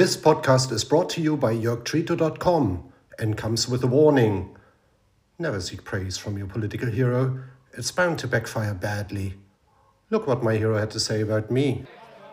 This podcast is brought to you by JörgTrito.com and comes with a warning. Never seek praise from your political hero. It's bound to backfire badly. Look what my hero had to say about me.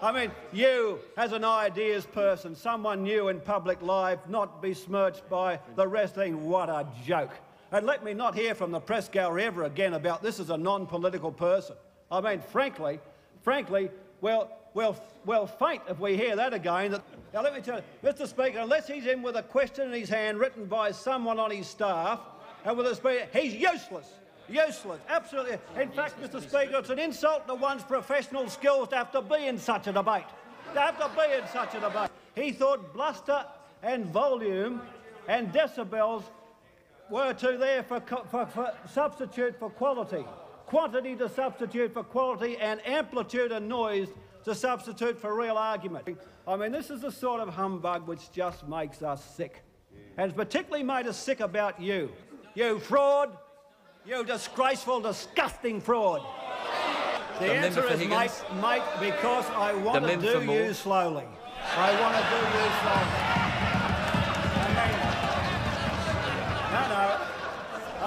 I mean, you, as an ideas person, someone new in public life, not besmirched by the rest, think, what a joke. And let me not hear from the press gallery ever again about this as a non-political person. I mean, frankly, frankly, well, well, well, faint if we hear that again. Now, let me tell you, Mr. Speaker, unless he's in with a question in his hand written by someone on his staff, and with a speaker, he's useless. Useless, absolutely. In fact, Mr. Speaker, it's an insult to one's professional skills to have to be in such a debate. To have to be in such a debate. He thought bluster and volume and decibels were to there for, for, for substitute for quality. Quantity to substitute for quality and amplitude and noise to substitute for real argument. I mean, this is the sort of humbug which just makes us sick. And it's particularly made us sick about you. You fraud, you disgraceful, disgusting fraud. The, The answer is, mate, mate, because I want The to do you slowly. I want to do you slowly. I mean, no, no.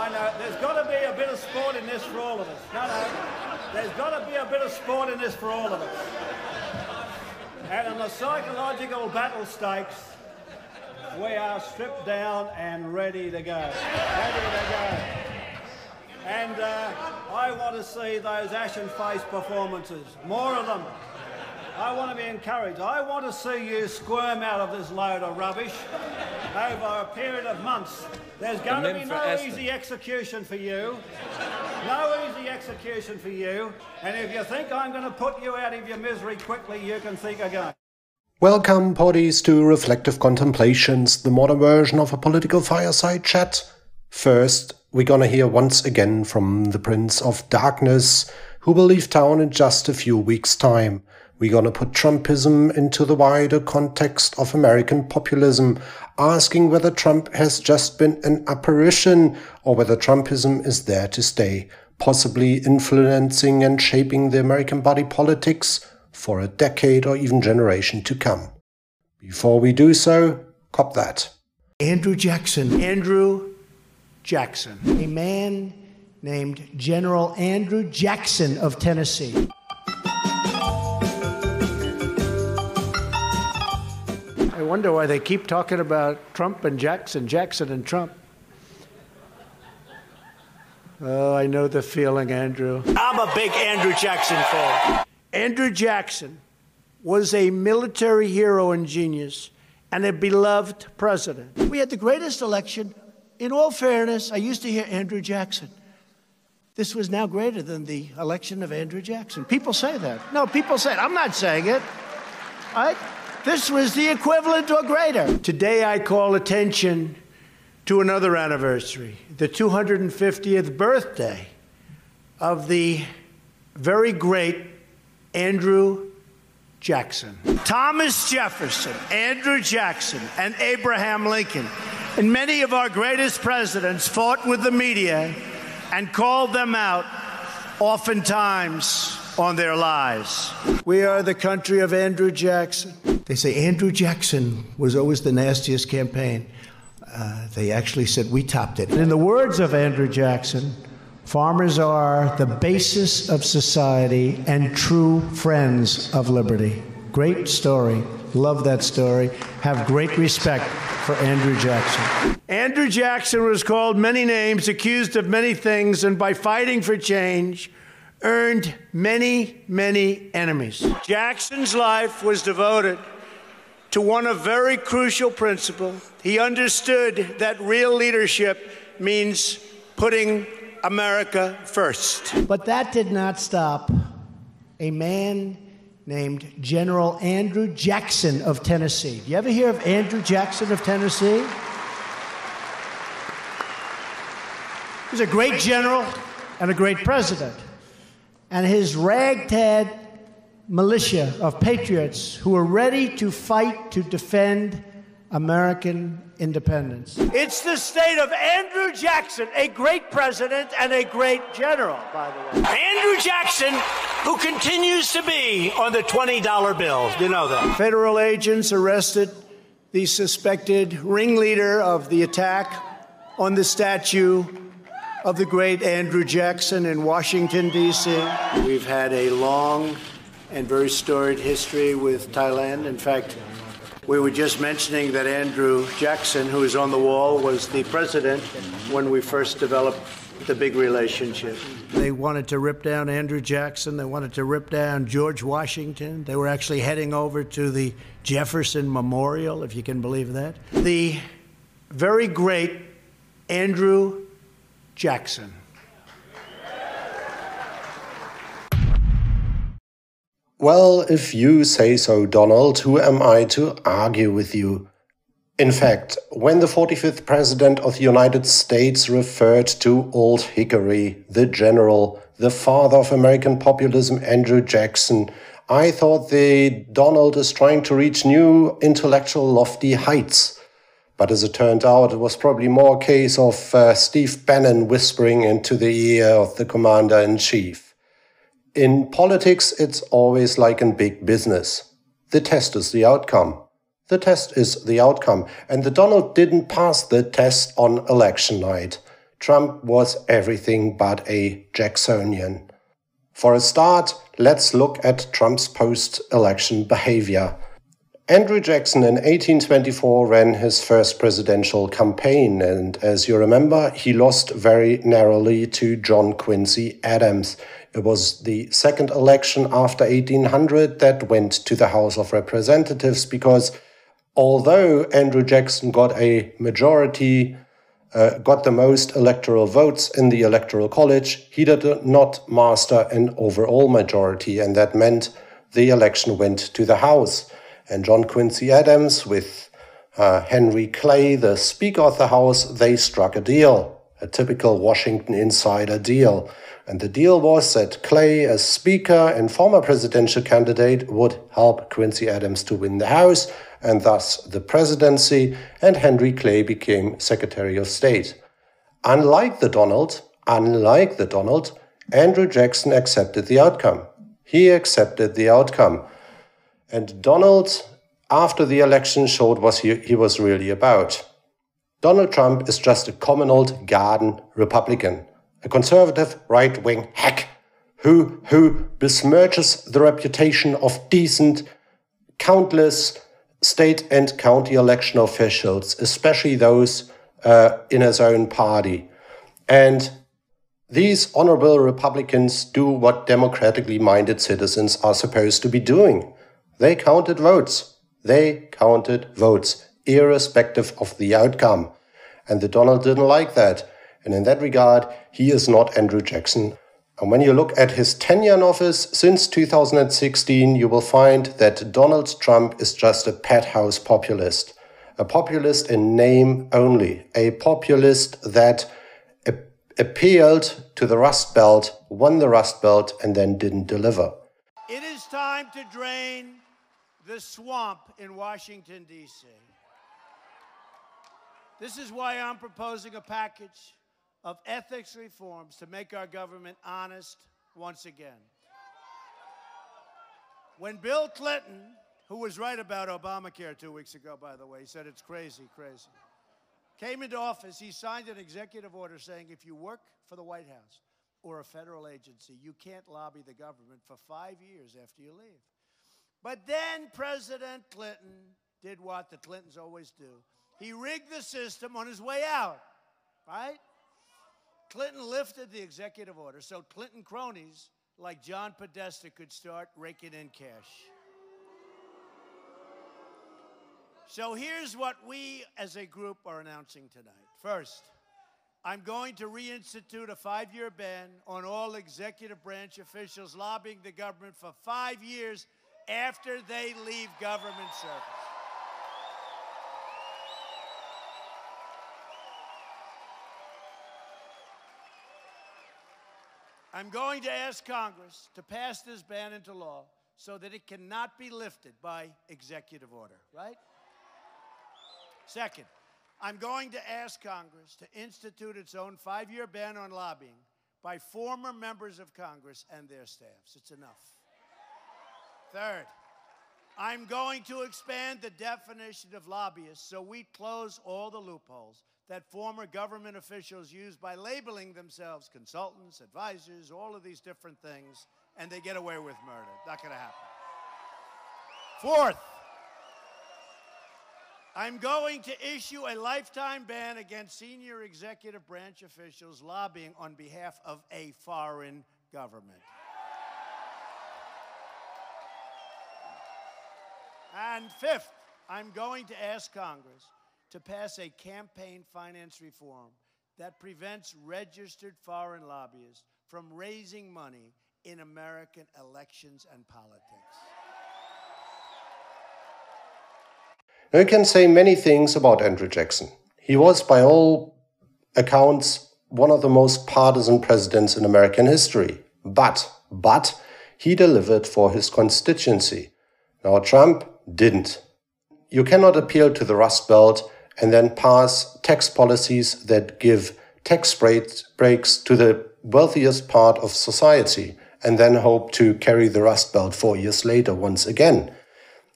I know. There's got to be a bit of sport in this for all of us. No, no. There's got to be a bit of sport in this for all of us. And in the psychological battle stakes, we are stripped down and ready to go. Ready to go. And uh, I want to see those ashen-faced performances, more of them. I want to be encouraged. I want to see you squirm out of this load of rubbish over a period of months. There's going to be no Aston. easy execution for you. No easy execution for you. And if you think I'm going to put you out of your misery quickly, you can think again. Welcome, potties, to Reflective Contemplations, the modern version of a political fireside chat. First, we're gonna hear once again from the Prince of Darkness, who will leave town in just a few weeks' time. We're gonna put Trumpism into the wider context of American populism, asking whether Trump has just been an apparition or whether Trumpism is there to stay, possibly influencing and shaping the American body politics for a decade or even generation to come. Before we do so, cop that. Andrew Jackson. Andrew Jackson. A man named General Andrew Jackson of Tennessee. I wonder why they keep talking about Trump and Jackson, Jackson and Trump. Oh, I know the feeling, Andrew. I'm a big Andrew Jackson fan. Andrew Jackson was a military hero and genius and a beloved president. We had the greatest election. In all fairness, I used to hear Andrew Jackson. This was now greater than the election of Andrew Jackson. People say that. No, people say it. I'm not saying it. All right? This was the equivalent or greater. Today, I call attention to another anniversary, the 250th birthday of the very great Andrew Jackson. Thomas Jefferson, Andrew Jackson, and Abraham Lincoln, and many of our greatest presidents fought with the media and called them out, oftentimes on their lies. We are the country of Andrew Jackson. They say Andrew Jackson was always the nastiest campaign. Uh, they actually said we topped it. In the words of Andrew Jackson, farmers are the basis of society and true friends of liberty. Great story. Love that story. Have great respect for Andrew Jackson. Andrew Jackson was called many names, accused of many things, and by fighting for change, earned many, many enemies. Jackson's life was devoted to one of very crucial principle. He understood that real leadership means putting America first. But that did not stop a man named General Andrew Jackson of Tennessee. Do you ever hear of Andrew Jackson of Tennessee? He was a great general and a great president. And his ragtag militia of patriots who were ready to fight to defend American independence. It's the state of Andrew Jackson, a great president and a great general, by the way. Andrew Jackson, who continues to be on the $20 bills. You know that. Federal agents arrested the suspected ringleader of the attack on the statue of the great Andrew Jackson in Washington, D.C. We've had a long and very storied history with Thailand. In fact, we were just mentioning that Andrew Jackson, who is on the wall, was the president when we first developed the big relationship. They wanted to rip down Andrew Jackson. They wanted to rip down George Washington. They were actually heading over to the Jefferson Memorial, if you can believe that. The very great Andrew Jackson. Well, if you say so, Donald, who am I to argue with you? In fact, when the 45th President of the United States referred to Old Hickory, the general, the father of American populism, Andrew Jackson, I thought the Donald is trying to reach new intellectual lofty heights. But as it turned out, it was probably more a case of uh, Steve Bannon whispering into the ear of the commander in chief. In politics, it's always like in big business. The test is the outcome. The test is the outcome. And the Donald didn't pass the test on election night. Trump was everything but a Jacksonian. For a start, let's look at Trump's post election behavior. Andrew Jackson in 1824 ran his first presidential campaign, and as you remember, he lost very narrowly to John Quincy Adams. It was the second election after 1800 that went to the House of Representatives because although Andrew Jackson got a majority, uh, got the most electoral votes in the Electoral College, he did not master an overall majority, and that meant the election went to the House. And John Quincy Adams, with uh, Henry Clay, the Speaker of the House, they struck a deal, a typical Washington insider deal. And the deal was that Clay, as Speaker and former presidential candidate, would help Quincy Adams to win the House and thus the presidency, and Henry Clay became Secretary of State. Unlike the Donald, unlike the Donald, Andrew Jackson accepted the outcome. He accepted the outcome. And Donald, after the election, showed what he, he was really about. Donald Trump is just a common old garden Republican, a conservative right wing hack who, who besmirches the reputation of decent, countless state and county election officials, especially those uh, in his own party. And these honorable Republicans do what democratically minded citizens are supposed to be doing. They counted votes. They counted votes, irrespective of the outcome. And the Donald didn't like that. And in that regard, he is not Andrew Jackson and when you look at his tenure in office since 2016, you will find that Donald Trump is just a pet house populist. A populist in name only. A populist that appealed to the Rust Belt, won the Rust Belt, and then didn't deliver. It is time to drain the swamp in Washington, D.C. This is why I'm proposing a package of ethics reforms to make our government honest once again. When Bill Clinton, who was right about Obamacare two weeks ago, by the way, he said it's crazy, crazy, came into office, he signed an executive order saying if you work for the White House or a federal agency, you can't lobby the government for five years after you leave. But then President Clinton did what the Clintons always do. He rigged the system on his way out, right? Clinton lifted the executive order so Clinton cronies like John Podesta could start raking in cash. So here's what we as a group are announcing tonight. First, I'm going to reinstitute a five year ban on all executive branch officials lobbying the government for five years after they leave government service. I'm going to ask Congress to pass this ban into law so that it cannot be lifted by executive order, right? Second, I'm going to ask Congress to institute its own five year ban on lobbying by former members of Congress and their staffs. It's enough. Third, I'm going to expand the definition of lobbyists so we close all the loopholes that former government officials use by labeling themselves consultants, advisors, all of these different things, and they get away with murder. Not going to happen. Fourth, I'm going to issue a lifetime ban against senior executive branch officials lobbying on behalf of a foreign government. And fifth, I'm going to ask Congress to pass a campaign finance reform that prevents registered foreign lobbyists from raising money in American elections and politics. You can say many things about Andrew Jackson. He was, by all accounts, one of the most partisan presidents in American history. But, but, he delivered for his constituency. Now, Trump didn't. You cannot appeal to the Rust Belt and then pass tax policies that give tax breaks to the wealthiest part of society and then hope to carry the Rust Belt four years later once again.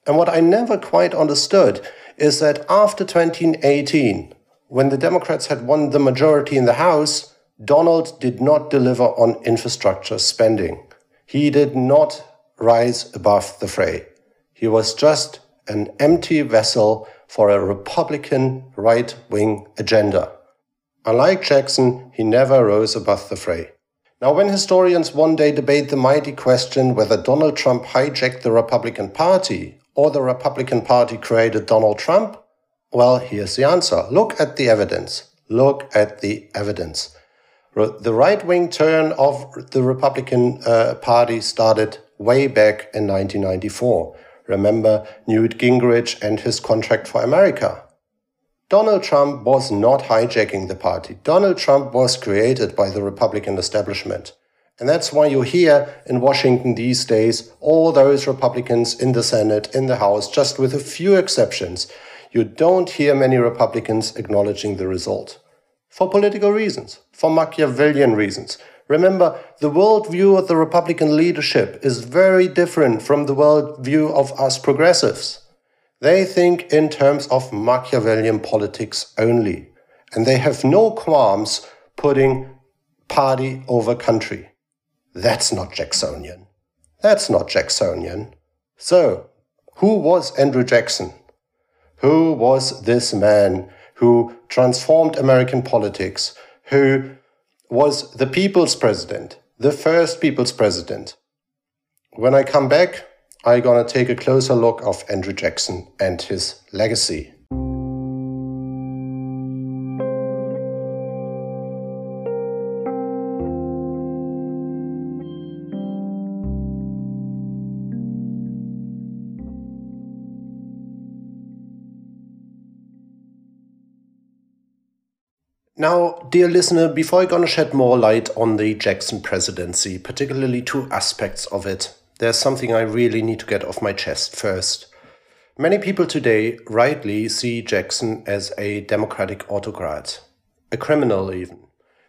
And what I never quite understood is that after 2018, when the Democrats had won the majority in the House, Donald did not deliver on infrastructure spending. He did not rise above the fray. He was just an empty vessel for a Republican right wing agenda. Unlike Jackson, he never rose above the fray. Now, when historians one day debate the mighty question whether Donald Trump hijacked the Republican Party or the Republican Party created Donald Trump, well, here's the answer. Look at the evidence. Look at the evidence. The right wing turn of the Republican uh, Party started way back in 1994 Remember Newt Gingrich and his contract for America. Donald Trump was not hijacking the party. Donald Trump was created by the Republican establishment. And that's why you hear in Washington these days all those Republicans in the Senate, in the House, just with a few exceptions. You don't hear many Republicans acknowledging the result. For political reasons, for Machiavellian reasons, Remember, the worldview of the Republican leadership is very different from the worldview of us progressives. They think in terms of Machiavellian politics only, and they have no qualms putting party over country. That's not Jacksonian. That's not Jacksonian. So, who was Andrew Jackson? Who was this man who transformed American politics, who was the people's president, the first people's president. When I come back, I'm gonna take a closer look of Andrew Jackson and his legacy. Now, dear listener, before I gonna shed more light on the Jackson presidency, particularly two aspects of it, there's something I really need to get off my chest first. Many people today rightly see Jackson as a democratic autocrat, a criminal even.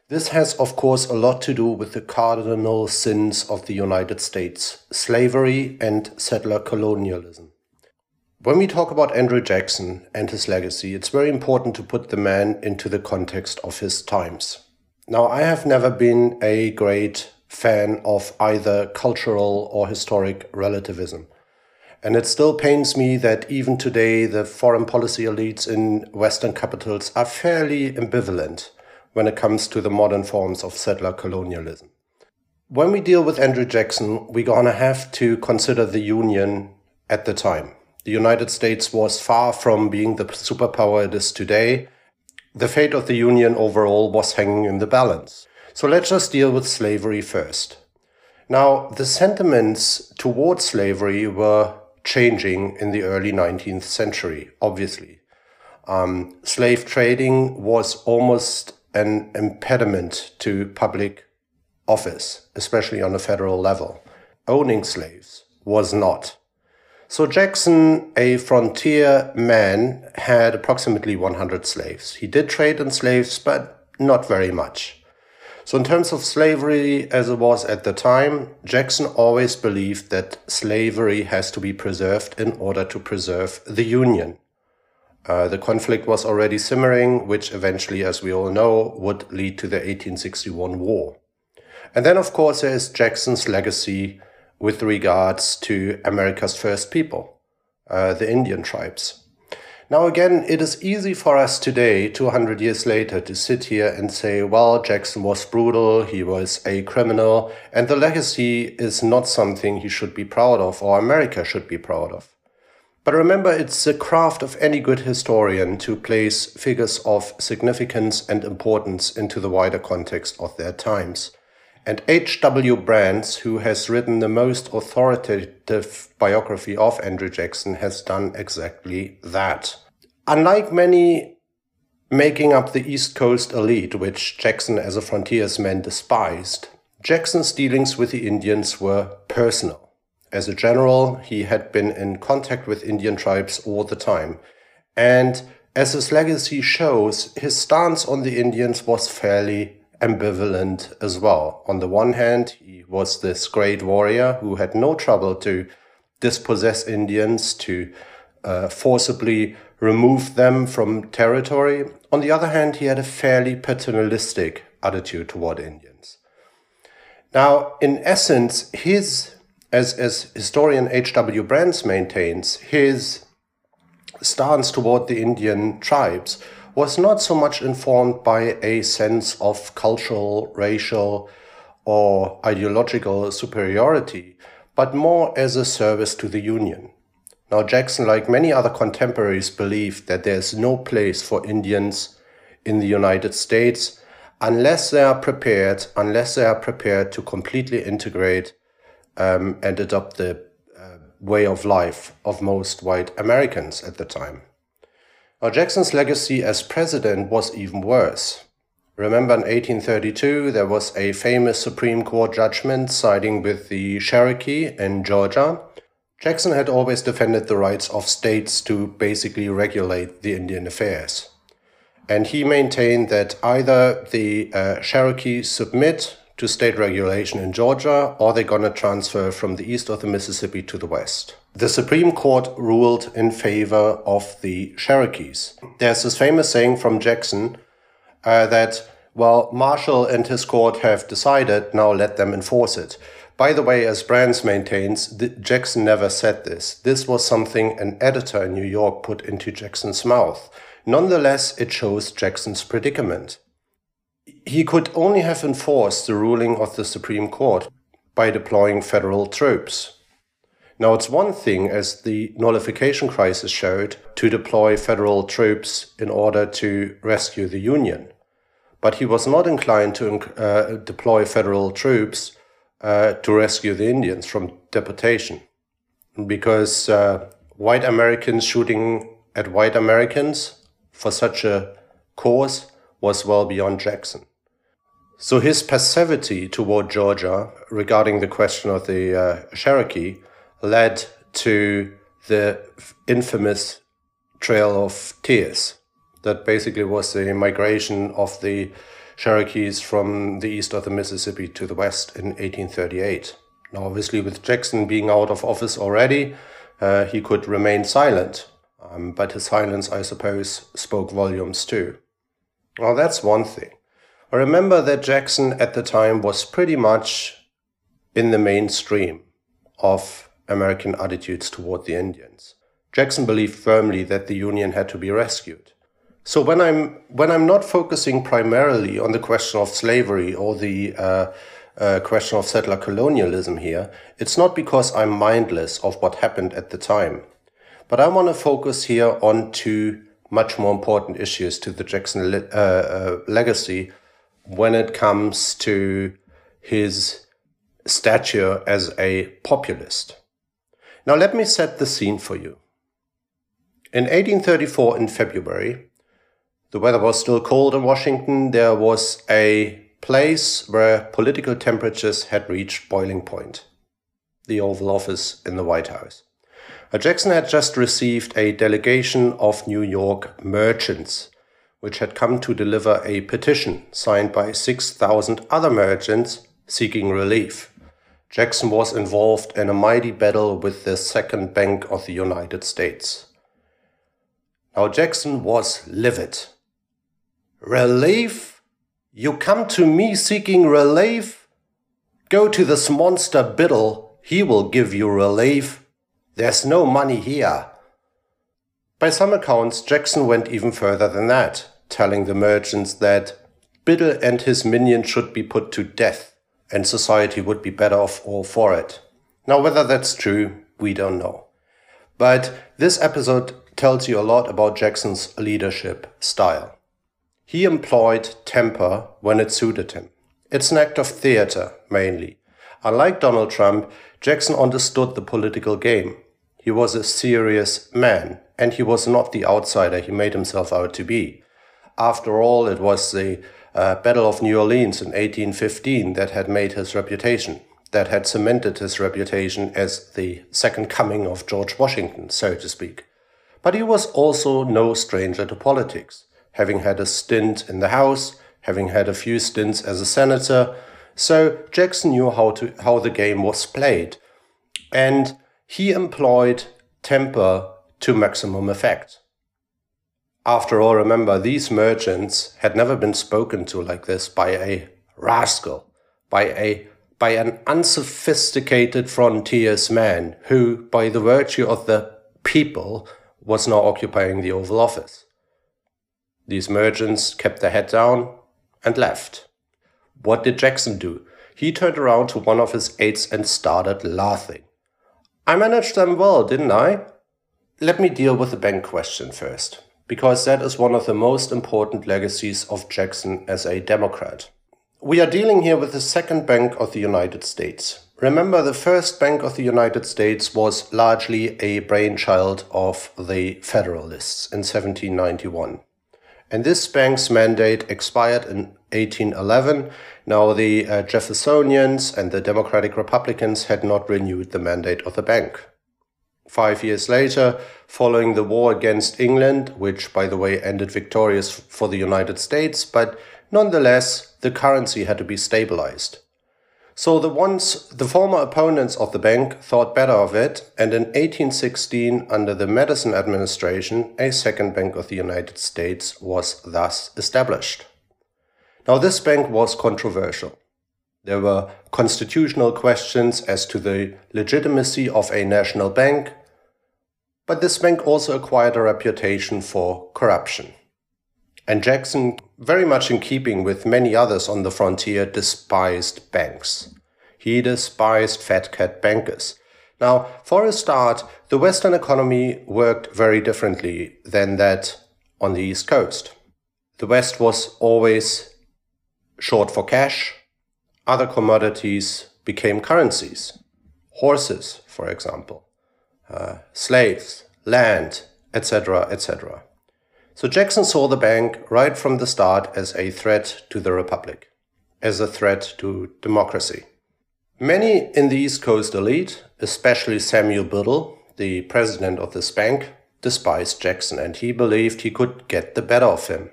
This has, of course, a lot to do with the cardinal sins of the United States slavery and settler colonialism. When we talk about Andrew Jackson and his legacy, it's very important to put the man into the context of his times. Now, I have never been a great fan of either cultural or historic relativism. And it still pains me that even today the foreign policy elites in Western capitals are fairly ambivalent when it comes to the modern forms of settler colonialism. When we deal with Andrew Jackson, we're gonna have to consider the Union at the time. The United States was far from being the superpower it is today. The fate of the Union overall was hanging in the balance. So let's just deal with slavery first. Now, the sentiments towards slavery were changing in the early 19th century, obviously. Um, slave trading was almost an impediment to public office, especially on a federal level. Owning slaves was not. So Jackson, a frontier man, had approximately 100 slaves. He did trade in slaves, but not very much. So, in terms of slavery as it was at the time, Jackson always believed that slavery has to be preserved in order to preserve the Union. Uh, the conflict was already simmering, which eventually, as we all know, would lead to the 1861 war. And then, of course, there is Jackson's legacy with regards to America's first people, uh, the Indian tribes. Now, again, it is easy for us today, 200 years later, to sit here and say, well, Jackson was brutal, he was a criminal, and the legacy is not something he should be proud of or America should be proud of. But remember, it's the craft of any good historian to place figures of significance and importance into the wider context of their times. And H.W. Brands, who has written the most authoritative biography of Andrew Jackson, has done exactly that. Unlike many making up the East Coast elite, which Jackson as a frontiersman despised, Jackson's dealings with the Indians were personal. As a general, he had been in contact with Indian tribes all the time. And as his legacy shows, his stance on the Indians was fairly ambivalent as well. On the one hand, he was this great warrior who had no trouble to dispossess Indians, to uh, forcibly remove them from territory. On the other hand, he had a fairly paternalistic attitude toward Indians. Now, in essence, his, as, as historian H.W. Brands maintains, his stance toward the Indian tribes was not so much informed by a sense of cultural, racial, or ideological superiority, but more as a service to the Union. Now, Jackson, like many other contemporaries, believed that there is no place for Indians in the United States unless they are prepared, unless they are prepared to completely integrate um, and adopt the uh, way of life of most white Americans at the time. Now, Jackson's legacy as president was even worse. Remember in 1832, there was a famous Supreme Court judgment siding with the Cherokee in Georgia. Jackson had always defended the rights of states to basically regulate the Indian affairs. And he maintained that either the uh, Cherokee submit to state regulation in Georgia or they're going to transfer from the east of the Mississippi to the west the Supreme Court ruled in favor of the Cherokees. There's this famous saying from Jackson uh, that, well, Marshall and his court have decided, now let them enforce it. By the way, as Brands maintains, Jackson never said this. This was something an editor in New York put into Jackson's mouth. Nonetheless, it shows Jackson's predicament. He could only have enforced the ruling of the Supreme Court by deploying federal troops. Now, it's one thing, as the nullification crisis showed, to deploy federal troops in order to rescue the Union. But he was not inclined to uh, deploy federal troops uh, to rescue the Indians from deportation. Because uh, white Americans shooting at white Americans for such a cause was well beyond Jackson. So his passivity toward Georgia regarding the question of the uh, Cherokee led to the infamous Trail of Tears. That basically was the migration of the Cherokees from the east of the Mississippi to the west in 1838. Now, obviously, with Jackson being out of office already, uh, he could remain silent. Um, but his silence, I suppose, spoke volumes too. Now, that's one thing. I remember that Jackson at the time was pretty much in the mainstream of American attitudes toward the Indians. Jackson believed firmly that the Union had to be rescued. So when I'm when I'm not focusing primarily on the question of slavery or the uh, uh, question of settler colonialism here, it's not because I'm mindless of what happened at the time, but I want to focus here on two much more important issues to the Jackson le uh, uh, legacy when it comes to his stature as a populist. Now, let me set the scene for you. In 1834, in February, the weather was still cold in Washington. There was a place where political temperatures had reached boiling point the Oval Office in the White House. Jackson had just received a delegation of New York merchants which had come to deliver a petition signed by 6,000 other merchants seeking relief. Jackson was involved in a mighty battle with the Second Bank of the United States. Now, Jackson was livid. Relief? You come to me seeking relief? Go to this monster Biddle, he will give you relief. There's no money here. By some accounts, Jackson went even further than that, telling the merchants that Biddle and his minions should be put to death and society would be better off all for it. Now, whether that's true, we don't know. But this episode tells you a lot about Jackson's leadership style. He employed temper when it suited him. It's an act of theater, mainly. Unlike Donald Trump, Jackson understood the political game. He was a serious man, and he was not the outsider he made himself out to be. After all, it was the uh, Battle of New Orleans in 1815 that had made his reputation, that had cemented his reputation as the second coming of George Washington, so to speak. But he was also no stranger to politics, having had a stint in the House, having had a few stints as a senator. So Jackson knew how to how the game was played, and he employed temper to maximum effect. After all, remember, these merchants had never been spoken to like this by a rascal, by a by an unsophisticated frontiersman who, by the virtue of the people, was now occupying the Oval Office. These merchants kept their head down and left. What did Jackson do? He turned around to one of his aides and started laughing. I managed them well, didn't I? Let me deal with the bank question first because that is one of the most important legacies of Jackson as a Democrat. We are dealing here with the second bank of the United States. Remember, the first bank of the United States was largely a brainchild of the Federalists in 1791. And this bank's mandate expired in 1811. Now, the uh, Jeffersonians and the Democratic Republicans had not renewed the mandate of the bank. Five years later, following the war against England, which, by the way, ended victorious for the United States, but nonetheless, the currency had to be stabilized. So the once the former opponents of the bank thought better of it, and in 1816, under the Madison administration, a second bank of the United States was thus established. Now this bank was controversial. There were constitutional questions as to the legitimacy of a national bank, but this bank also acquired a reputation for corruption. And Jackson, very much in keeping with many others on the frontier, despised banks. He despised fat cat bankers. Now, for a start, the Western economy worked very differently than that on the East Coast. The West was always short for cash, other commodities became currencies. Horses, for example, uh, slaves, land, etc., etc. So Jackson saw the bank right from the start as a threat to the Republic, as a threat to democracy. Many in the East Coast elite, especially Samuel Biddle, the president of this bank, despised Jackson and he believed he could get the better of him.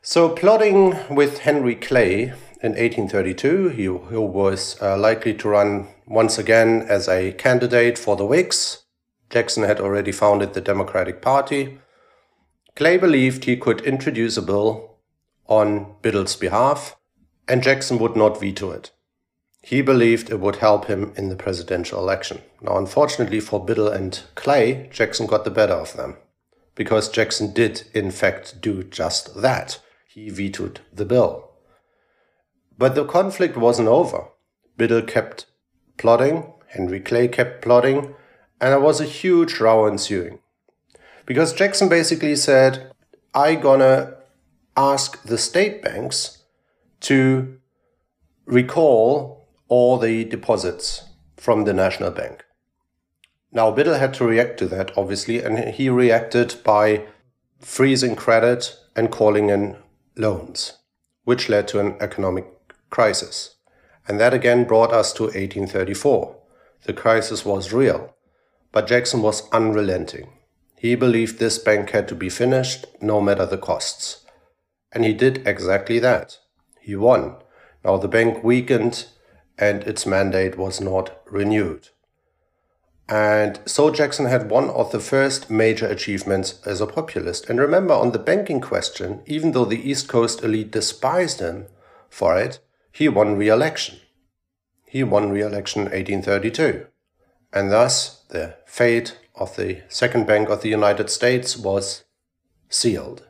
So, plotting with Henry Clay in 1832. He, he was uh, likely to run once again as a candidate for the Whigs. Jackson had already founded the Democratic Party. Clay believed he could introduce a bill on Biddle's behalf, and Jackson would not veto it. He believed it would help him in the presidential election. Now, unfortunately for Biddle and Clay, Jackson got the better of them, because Jackson did, in fact, do just that. He vetoed the bill. But the conflict wasn't over. Biddle kept plotting, Henry Clay kept plotting, and there was a huge row ensuing. Because Jackson basically said, I gonna ask the state banks to recall all the deposits from the national bank. Now, Biddle had to react to that, obviously, and he reacted by freezing credit and calling in loans, which led to an economic crisis. And that again brought us to 1834. The crisis was real, but Jackson was unrelenting. He believed this bank had to be finished no matter the costs. And he did exactly that. He won. Now the bank weakened and its mandate was not renewed. And so Jackson had one of the first major achievements as a populist. And remember, on the banking question, even though the East Coast elite despised him for it, he won re election. He won re election in 1832. And thus, the fate of the Second Bank of the United States was sealed.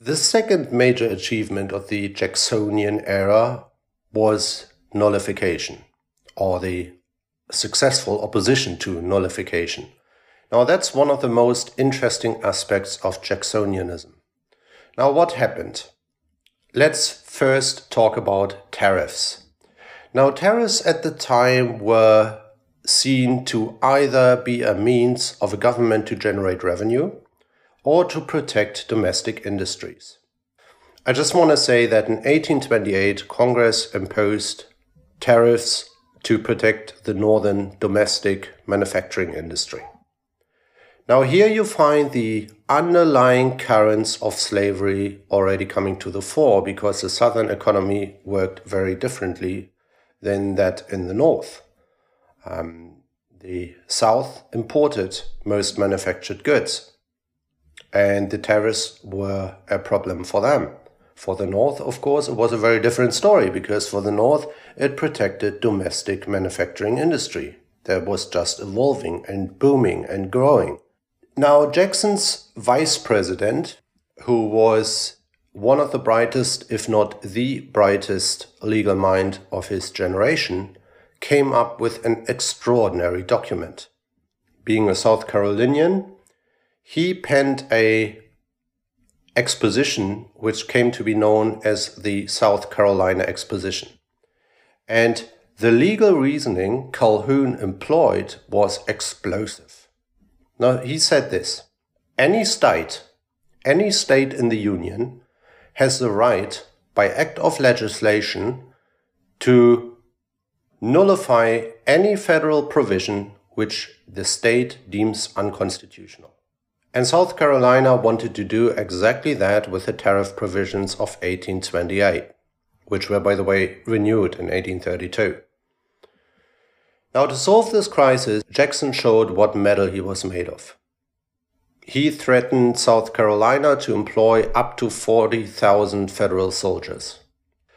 The second major achievement of the Jacksonian era was nullification, or the successful opposition to nullification. Now, that's one of the most interesting aspects of Jacksonianism. Now, what happened? Let's first talk about tariffs. Now, tariffs at the time were seen to either be a means of a government to generate revenue or to protect domestic industries. I just want to say that in 1828, Congress imposed tariffs to protect the northern domestic manufacturing industry. Now, here you find the underlying currents of slavery already coming to the fore because the southern economy worked very differently than that in the north. Um, the south imported most manufactured goods, and the tariffs were a problem for them. For the North, of course, it was a very different story because for the North, it protected domestic manufacturing industry that was just evolving and booming and growing. Now, Jackson's vice president, who was one of the brightest, if not the brightest, legal mind of his generation, came up with an extraordinary document. Being a South Carolinian, he penned a exposition, which came to be known as the South Carolina Exposition. And the legal reasoning Calhoun employed was explosive. Now, he said this any state, any state in the Union has the right, by act of legislation, to nullify any federal provision which the state deems unconstitutional. And South Carolina wanted to do exactly that with the tariff provisions of 1828, which were, by the way, renewed in 1832. Now, to solve this crisis, Jackson showed what metal he was made of. He threatened South Carolina to employ up to 40,000 federal soldiers.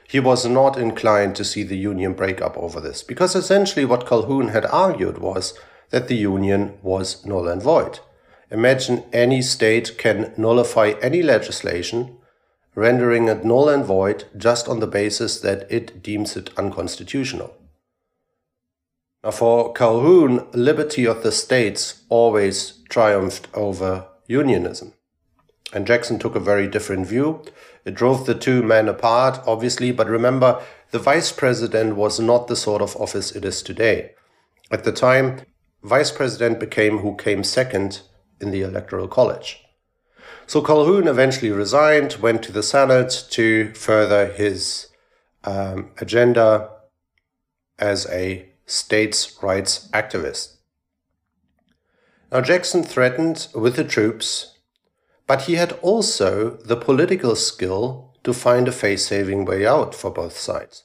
He was not inclined to see the Union break up over this, because essentially what Calhoun had argued was that the Union was null and void. Imagine any state can nullify any legislation, rendering it null and void just on the basis that it deems it unconstitutional. Now, for Calhoun, liberty of the states always triumphed over unionism. And Jackson took a very different view. It drove the two men apart, obviously, but remember, the vice president was not the sort of office it is today. At the time, vice president became who came second in the Electoral College. So Calhoun eventually resigned, went to the Senate to further his um, agenda as a states' rights activist. Now, Jackson threatened with the troops, but he had also the political skill to find a face saving way out for both sides.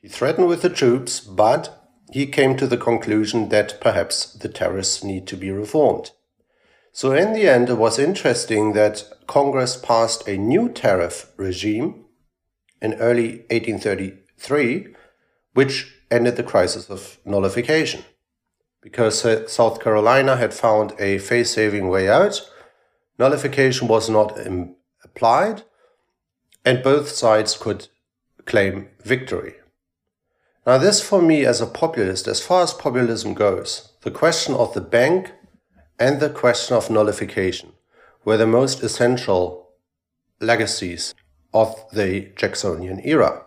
He threatened with the troops, but he came to the conclusion that perhaps the tariffs need to be reformed. So in the end, it was interesting that Congress passed a new tariff regime in early 1833, which ended the crisis of nullification. Because uh, South Carolina had found a face saving way out, nullification was not um, applied, and both sides could claim victory. Now, this for me as a populist, as far as populism goes, the question of the bank and the question of nullification were the most essential legacies of the Jacksonian era.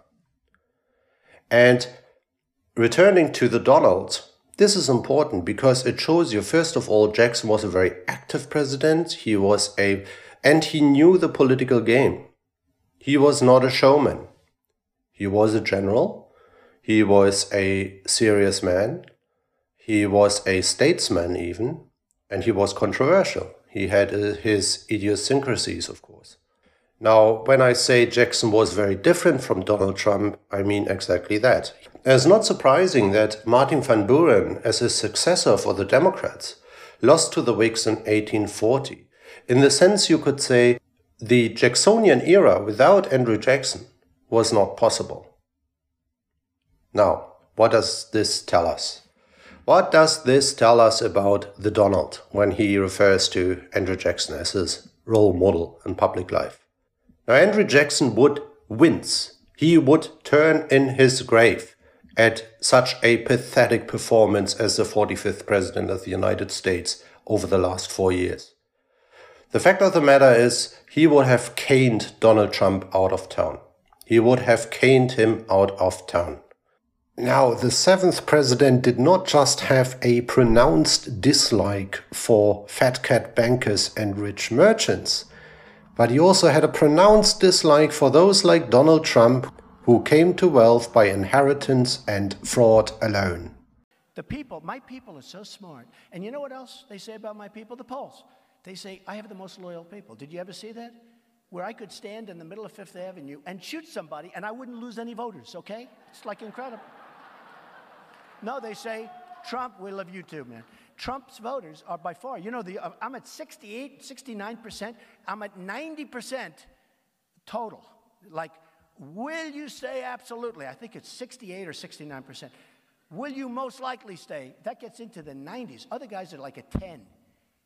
And returning to the Donald, this is important because it shows you, first of all, Jackson was a very active president. He was a, and he knew the political game. He was not a showman. He was a general. He was a serious man. He was a statesman, even and he was controversial. He had uh, his idiosyncrasies, of course. Now, when I say Jackson was very different from Donald Trump, I mean exactly that. It's not surprising that Martin van Buren, as his successor for the Democrats, lost to the Whigs in 1840. In the sense you could say the Jacksonian era without Andrew Jackson was not possible. Now, what does this tell us? What does this tell us about the Donald when he refers to Andrew Jackson as his role model in public life? Now, Andrew Jackson would wince. He would turn in his grave at such a pathetic performance as the 45th President of the United States over the last four years. The fact of the matter is, he would have caned Donald Trump out of town. He would have caned him out of town. Now, the seventh president did not just have a pronounced dislike for fat cat bankers and rich merchants, but he also had a pronounced dislike for those like Donald Trump who came to wealth by inheritance and fraud alone. The people, my people are so smart. And you know what else they say about my people? The polls. They say, I have the most loyal people. Did you ever see that? Where I could stand in the middle of Fifth Avenue and shoot somebody and I wouldn't lose any voters, okay? It's like incredible. No, they say, Trump, we love you too, man. Trump's voters are by far, you know, the, uh, I'm at 68, 69%. I'm at 90% total. Like, will you stay? Absolutely. I think it's 68 or 69%. Will you most likely stay? That gets into the 90s. Other guys are like a 10.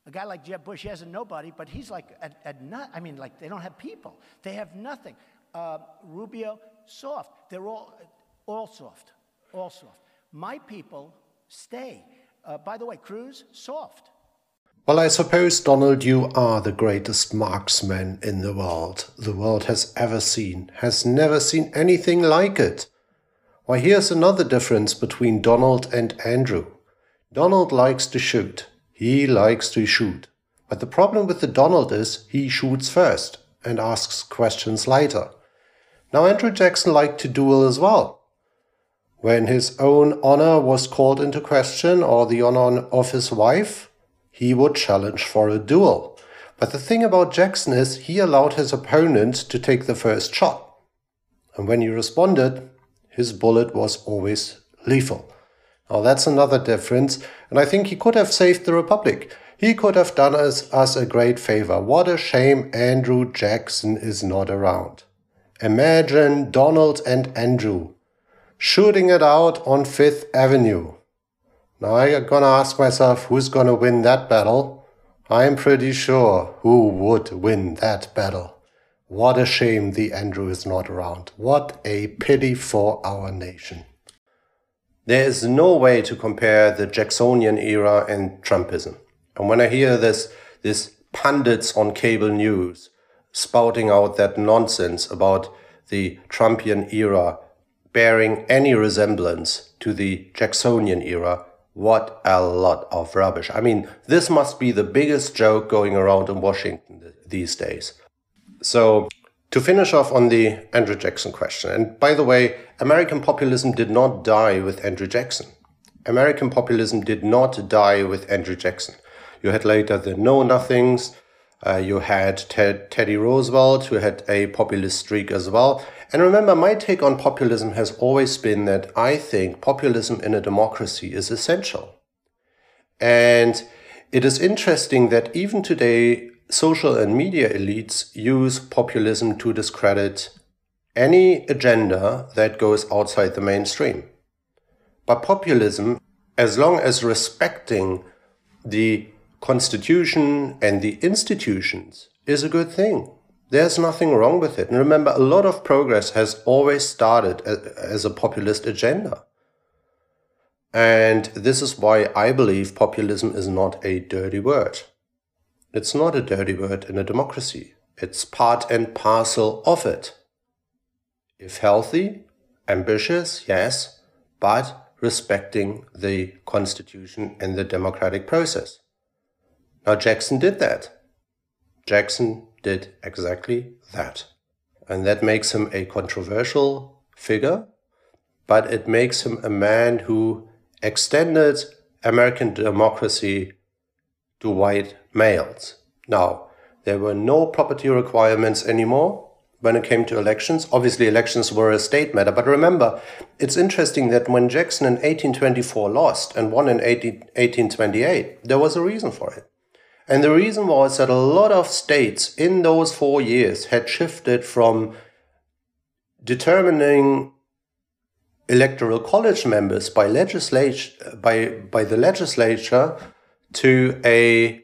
A guy like Jeb Bush, he has a nobody, but he's like at, at not, I mean, like they don't have people. They have nothing. Uh, Rubio, soft. They're all, all soft, all soft. My people stay. Uh, by the way, Cruz, soft. Well, I suppose, Donald, you are the greatest marksman in the world the world has ever seen, has never seen anything like it. Why, here's another difference between Donald and Andrew. Donald likes to shoot. He likes to shoot. But the problem with the Donald is he shoots first and asks questions later. Now, Andrew Jackson liked to duel as well. When his own honor was called into question or the honor of his wife, he would challenge for a duel. But the thing about Jackson is he allowed his opponent to take the first shot. And when he responded, his bullet was always lethal. Now that's another difference, and I think he could have saved the Republic. He could have done us, us a great favor. What a shame Andrew Jackson is not around. Imagine Donald and Andrew shooting it out on Fifth Avenue. Now I'm gonna ask myself who's gonna win that battle. I'm pretty sure who would win that battle. What a shame the Andrew is not around. What a pity for our nation. There is no way to compare the Jacksonian era and Trumpism. And when I hear this, this pundits on cable news spouting out that nonsense about the Trumpian era bearing any resemblance to the Jacksonian era, what a lot of rubbish. I mean, this must be the biggest joke going around in Washington these days. So, to finish off on the Andrew Jackson question, and by the way, American populism did not die with Andrew Jackson. American populism did not die with Andrew Jackson. You had later the Know Nothings, uh, you had Ted, Teddy Roosevelt, who had a populist streak as well. And remember, my take on populism has always been that I think populism in a democracy is essential. And it is interesting that even today, social and media elites use populism to discredit any agenda that goes outside the mainstream. But populism, as long as respecting the constitution and the institutions is a good thing. There's nothing wrong with it. And remember, a lot of progress has always started as a populist agenda. And this is why I believe populism is not a dirty word. It's not a dirty word in a democracy. It's part and parcel of it. If healthy, ambitious, yes, but respecting the constitution and the democratic process. Now, Jackson did that. Jackson did exactly that. And that makes him a controversial figure, but it makes him a man who extended American democracy to white males. Now, there were no property requirements anymore when it came to elections. Obviously, elections were a state matter, but remember, it's interesting that when Jackson in 1824 lost and won in 18, 1828, there was a reason for it. And the reason was that a lot of states in those four years had shifted from determining electoral college members by legislature by by the legislature to a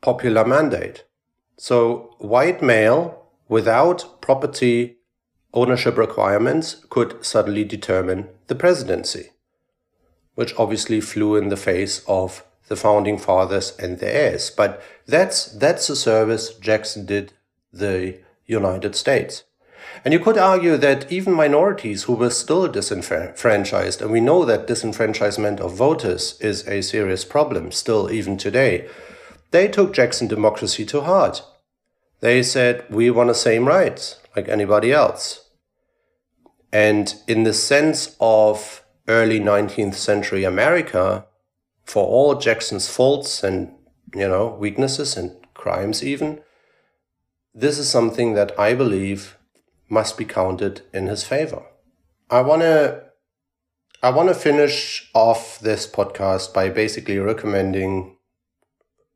popular mandate. So white male without property ownership requirements could suddenly determine the presidency, which obviously flew in the face of the founding fathers and their heirs. But that's that's a service Jackson did the United States. And you could argue that even minorities who were still disenfranchised, and we know that disenfranchisement of voters is a serious problem still even today, they took Jackson democracy to heart. They said, we want the same rights like anybody else. And in the sense of early 19th century America, for all Jackson's faults and, you know, weaknesses and crimes even, this is something that I believe must be counted in his favor. I want to I want to finish off this podcast by basically recommending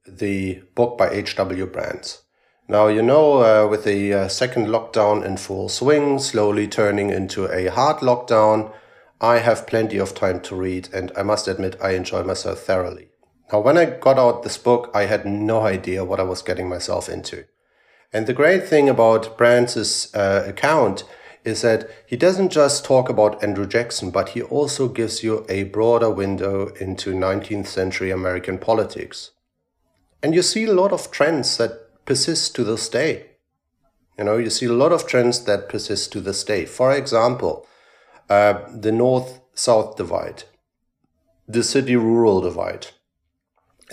the book by H.W. Brands. Now, you know, uh, with the uh, second lockdown in full swing, slowly turning into a hard lockdown, I have plenty of time to read, and I must admit, I enjoy myself thoroughly. Now, when I got out this book, I had no idea what I was getting myself into. And the great thing about Brands' uh, account is that he doesn't just talk about Andrew Jackson, but he also gives you a broader window into 19th century American politics. And you see a lot of trends that persist to this day. You know, you see a lot of trends that persist to this day. For example, uh, the north south divide, the city rural divide,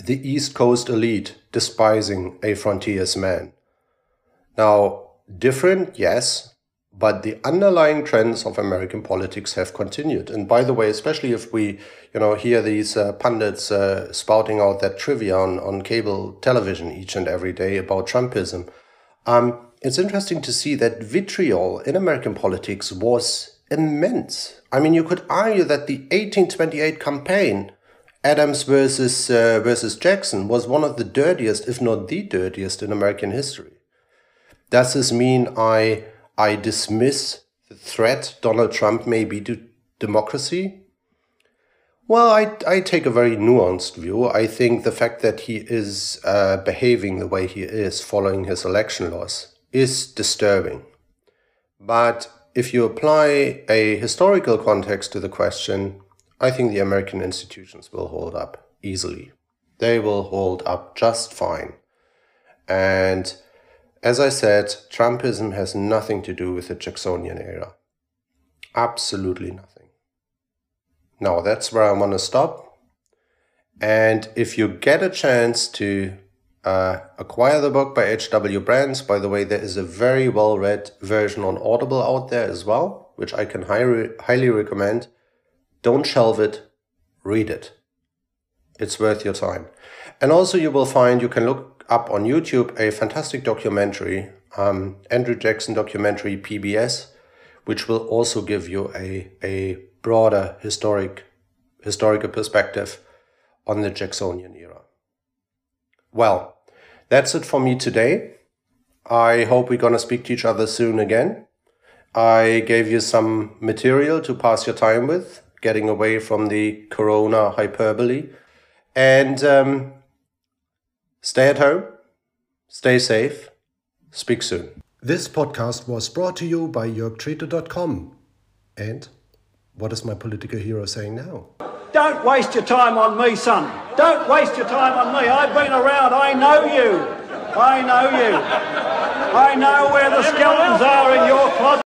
the East Coast elite despising a frontiersman, now, different, yes, but the underlying trends of American politics have continued. And by the way, especially if we, you know, hear these uh, pundits uh, spouting out that trivia on, on cable television each and every day about Trumpism, um, it's interesting to see that vitriol in American politics was immense. I mean, you could argue that the 1828 campaign, Adams versus uh, versus Jackson, was one of the dirtiest, if not the dirtiest, in American history. Does this mean I I dismiss the threat Donald Trump may be to democracy? Well, I, I take a very nuanced view. I think the fact that he is uh, behaving the way he is following his election loss is disturbing. But if you apply a historical context to the question, I think the American institutions will hold up easily. They will hold up just fine. And as I said, Trumpism has nothing to do with the Jacksonian era. Absolutely nothing. Now, that's where I want to stop. And if you get a chance to uh, acquire the book by H.W. Brands, by the way, there is a very well read version on Audible out there as well, which I can highly, highly recommend. Don't shelve it, read it. It's worth your time. And also, you will find you can look up on YouTube a fantastic documentary, um, Andrew Jackson documentary PBS, which will also give you a, a broader historic historical perspective on the Jacksonian era. Well, that's it for me today. I hope we're going to speak to each other soon again. I gave you some material to pass your time with, getting away from the corona hyperbole. And um, Stay at home, stay safe, speak soon. This podcast was brought to you by YorkTreater.com. And what is my political hero saying now? Don't waste your time on me, son. Don't waste your time on me. I've been around. I know you. I know you. I know where the skeletons are in your closet.